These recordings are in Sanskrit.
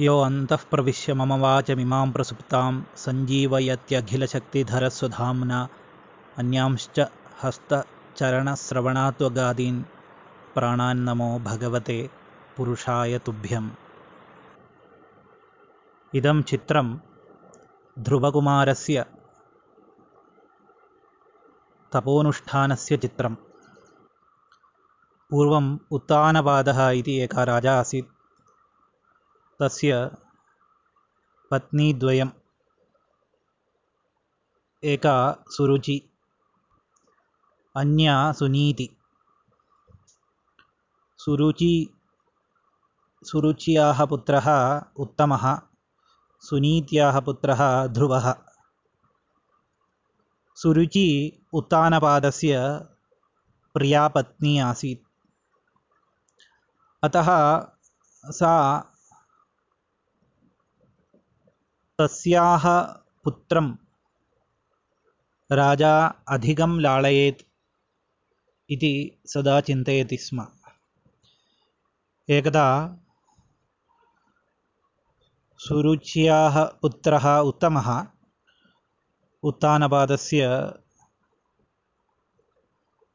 यो अन्तः प्रविश्य मम वाचमिमां प्रसुप्तां सञ्जीवयत्यखिलशक्तिधरस्वधाम्ना अन्यांश्च हस्तचरणश्रवणात्वगादीन् प्राणान्नमो भगवते पुरुषाय तुभ्यम्। इदं चित्रं ध्रुवकुमारस्य तपोनुष्ठानस्य चित्रम्। पूर्वम् उत्तानपादः इति एकः राजा आसीत् तस्य पत्नीद्वयम् एका सुरुचि अन्या सुनीति। सुरुचि सुरुच्याः पुत्रः उत्तमः सुनीत्याः पुत्रः ध्रुवः। सुरुचि उत्तानपादस्य प्रिया पत्नी आसीत्। अतः सा तस्याः पुत्रं राजा अधिकं लालयेत् इति सदा चिन्तयति स्म। एकदा सुरुच्याः पुत्रः उत्तमः उत्तानपादस्य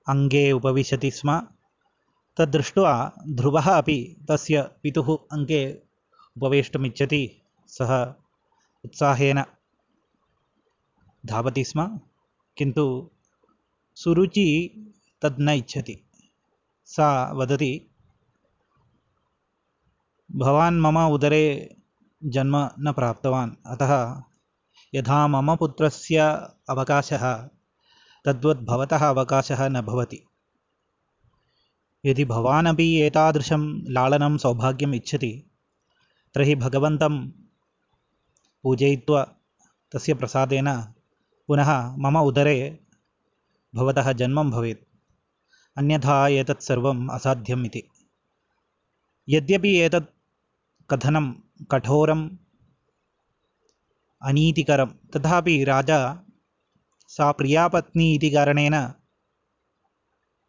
अङ्गे उपविशति स्म। तद्दृष्ट्वा ध्रुवः अपि तस्य पितुः अङ्गे उपवेष्टुमिच्छति। सः उत्साहेन धावति स्म किन्तु सुरुचि तद् न इच्छति। सा वदति भवान् मम उदरे जन्म न प्राप्तवान्। अतः यथा मम पुत्रस्य अवकाशः तद्वत् भवतः अवकाशः न भवति। यदि भवान् अपि एतादृशं लालनं सौभाग्यम् इच्छति तर्हि भगवन्तं पूजयित्वा तस्य प्रसादेन पुनः मम उदरे भवतः जन्म भवेत्। अन्यथा एतत् सर्वम् असाध्यम् इति। यद्यपि एतत् कथनं कठोरम्, अनीतिकरं, तथापि राजा सा प्रियापत्नी इति कारणेन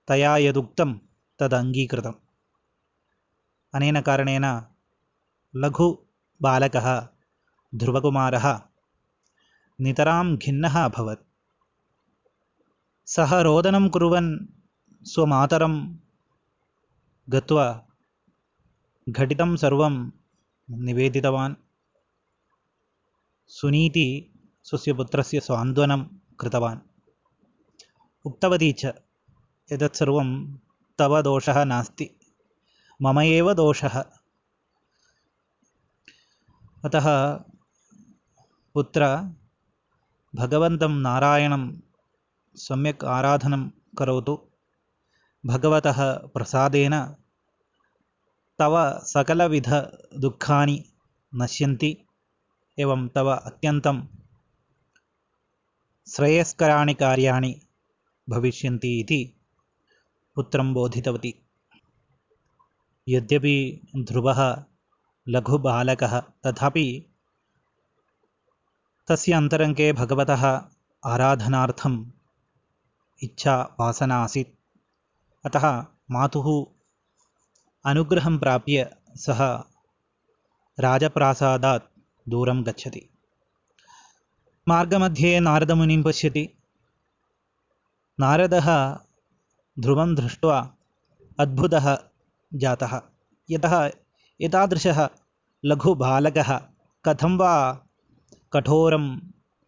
तया यदुक्तं तद् अनेन कारणेन लघुबालकः ध्रुवकुमारः। नितरां खिन्नः अभवत्। सः रोदनं कुर्वन् स्वमातरं गत्वा घटितं सर्वं निवेदितवान्। सुनीति स्वस्य पुत्रस्य सान्त्वनं कृतवान्। उक्तवती च एतत् सर्वं तव दोषः नास्ति मम एव दोषः। अतः पुत्र भगवन्तं नारायणं सम्यक् आराधनं करोतु। भगवतः प्रसादेन तव सकलविधदुःखानि नश्यन्ति एवं तव अत्यन्तं श्रेयस्कराणि कार्याणि भविष्यन्ति इति पुत्रं बोधितवती। यद्यपि ध्रुवः लघुबालकः तथापि तस्य अन्तरङ्गे भगवतः आराधनार्थम् इच्छा, वासना आसीत्। अतः मातुः अनुग्रहं प्राप्य सः राजप्रासादात् दूरं गच्छति। मार्गमध्ये नारदमुनिं पश्यति। नारदः ध्रुवं दृष्ट्वा अद्भुतः जातः। यतः एतादृशः लघुबालकः कथं वा कठोरं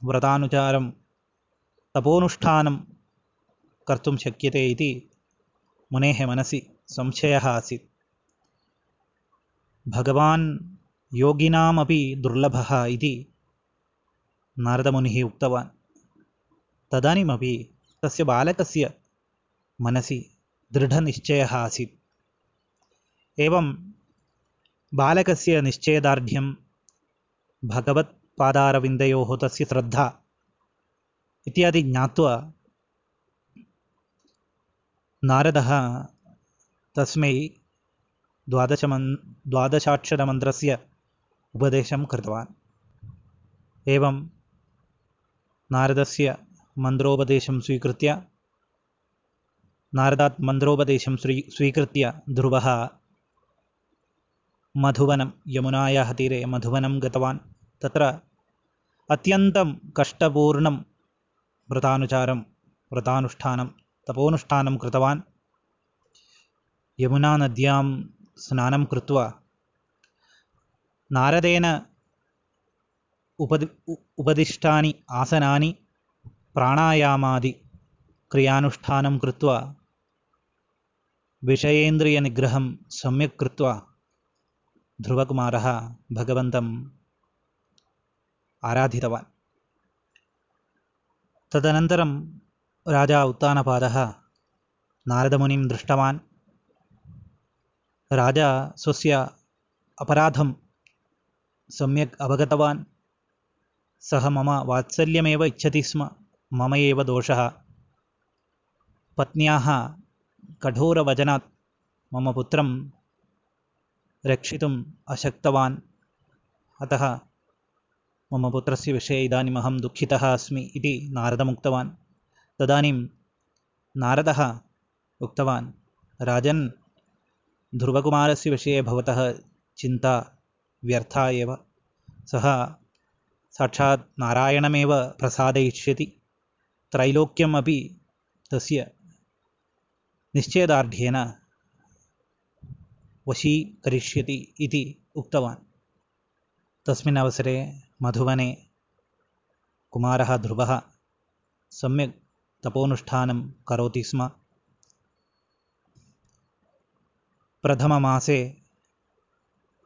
व्रतानुचारं तपोनुष्ठानं कर्तुं शक्यते इति मुनेः मनसि संशयः आसीत्। भगवान् योगिनामपि दुर्लभः इति नारदमुनिः उक्तवान्। तदानीमपि तस्य बालकस्य मनसि दृढनिश्चयः आसीत्। एवं बालकस्य निश्चयदार्ढ्यं भगवत्पादारविन्दयोः तस्य श्रद्धा इत्यादि ज्ञात्वा नारदः तस्मै द्वादशमन् द्वादशाक्षरमन्त्रस्य उपदेशं कृतवान्। एवं नारदस्य मन्त्रोपदेशं स्वीकृत्य नारदात् मन्त्रोपदेशं स्वी स्वीकृत्य ध्रुवः मधुवनं यमुनायाः तीरे मधुवनं गतवान्। तत्र अत्यन्तं कष्टपूर्णं व्रतानुचारं व्रतानुष्ठानं तपोनुष्ठानं कृतवान्। यमुनानद्यां स्नानं कृत्वा नारदेन उपदि उपदिष्टानि आसनानि प्राणायामादिक्रियानुष्ठानं कृत्वा विषयेन्द्रियनिग्रहं सम्यक् कृत्वा ध्रुवकुमारः भगवन्तम् आराधितवान् तदनन्तरं राजा उत्तानपादः नारदमुनिं दृष्टवान् राजा स्वस्य अपराधं सम्यक् अवगतवान् सः मम वात्सल्यमेव इच्छति स्म मम एव दोषः पत्न्याः कठोरवचनात् मम पुत्रं रक्षितुम् अशक्तवान् अतः मम पुत्रस्य विषये इदानीम् अहं दुःखितः अस्मि इति नारदमुक्तवान्। तदानीं नारदः उक्तवान्, राजन्, ध्रुवकुमारस्य विषये भवतः चिन्ता व्यर्था एव। सः साक्षात् नारायणमेव प्रसादयिष्यति। त्रैलोक्यम् अपि तस्य निश्चयदार्ढ्येन वशीकरिष्यति इति उक्तवान्। तस्मिन् अवसरे मधुवने कुमारः ध्रुवः सम्यक् तपोनुष्ठानं करोति स्म। प्रथममासे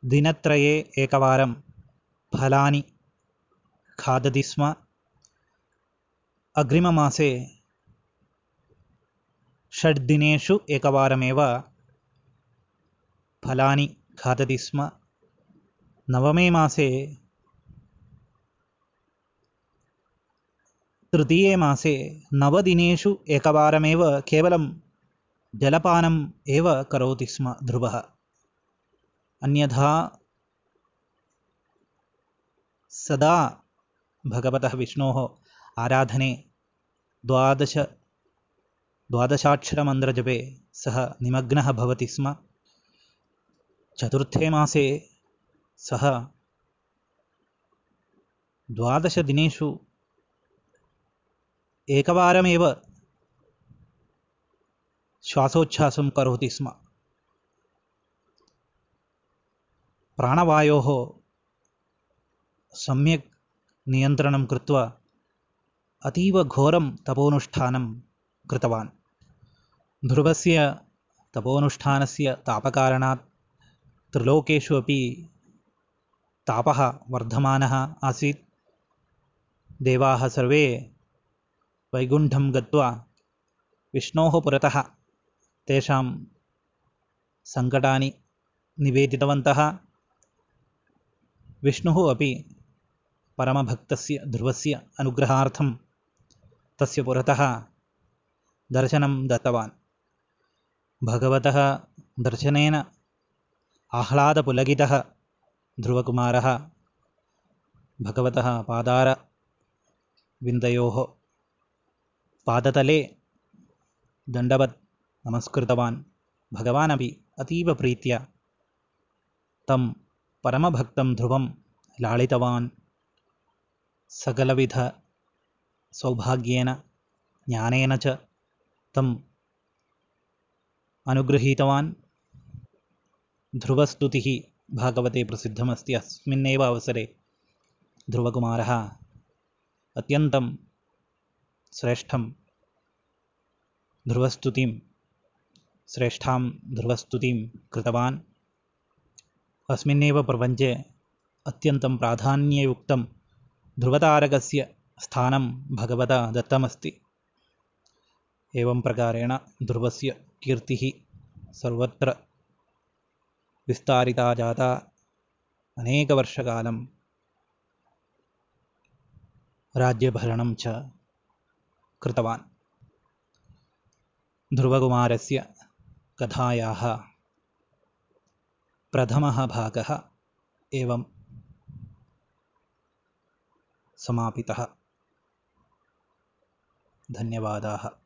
दिनत्रये एकवारं फलानि खादति स्म। अग्रिममासे षड्दिनेषु एकवारमेव फलानि खादति स्म। नवमे मासे, तृतीये मासे, नवदिनेषु एकवारमेव केवलं जलपानम् एव करोति स्म ध्रुवः। अन्यथा सदा भगवतः विष्णोः आराधने द्वादश, द्वादशाक्षरमन्त्रजपे सः निमग्नः भवति स्म। चतुर्थे मासे सः द्वादशदिनेषु एकवारमेव श्वासोच्छ्वासं करोति स्म। प्राणवायोः सम्यक् नियन्त्रणं कृत्वा अतीवघोरं तपोनुष्ठानं कृतवान्। ध्रुवस्य तपोनुष्ठानस्य तापकारणात् त्रिलोकेषु अपि तापः वर्धमानः आसीत्। देवाः सर्वे वैकुण्ठं गत्वा विष्णोः पुरतः तेषां सङ्कटानि निवेदितवन्तः। विष्णुः अपि परमभक्तस्य, ध्रुवस्य अनुग्रहार्थं तस्य पुरतः दर्शनं दत्तवान्। भगवतः दर्शनेन ध्रुवकुमारः भगवतः पादारविन्दयोः पादतले दण्डवत् नमस्कृतवान्। भगवानपि अतीवप्रीत्या तं परमभक्तं ध्रुवं लालितवान्। सकलविधसौभाग्येन ज्ञानेन च तम् अनुगृहीतवान्। ध्रुवस्तुतिः भागवते प्रसिद्धमस्ति अस्मिन्नेव अवसरे ध्रुवकुमारः अत्यन्तं श्रेष्ठं ध्रुवस्तुतिं श्रेष्ठां ध्रुवस्तुतिं कृतवान्। अस्मिन्नेव प्रपञ्चे अत्यन्तं प्राधान्ययुक्तं ध्रुवतारकस्य स्थानं भगवता दत्तमस्ति। एवं प्रकारेण ध्रुवस्य कीर्तिः सर्वत्र विस्तारिता जाता अनेकवर्षकालं राज्यभरणं च कृतवान्। ध्रुवकुमारस्य कथायाः प्रथमः भागः एवं समापितः। धन्यवादाः।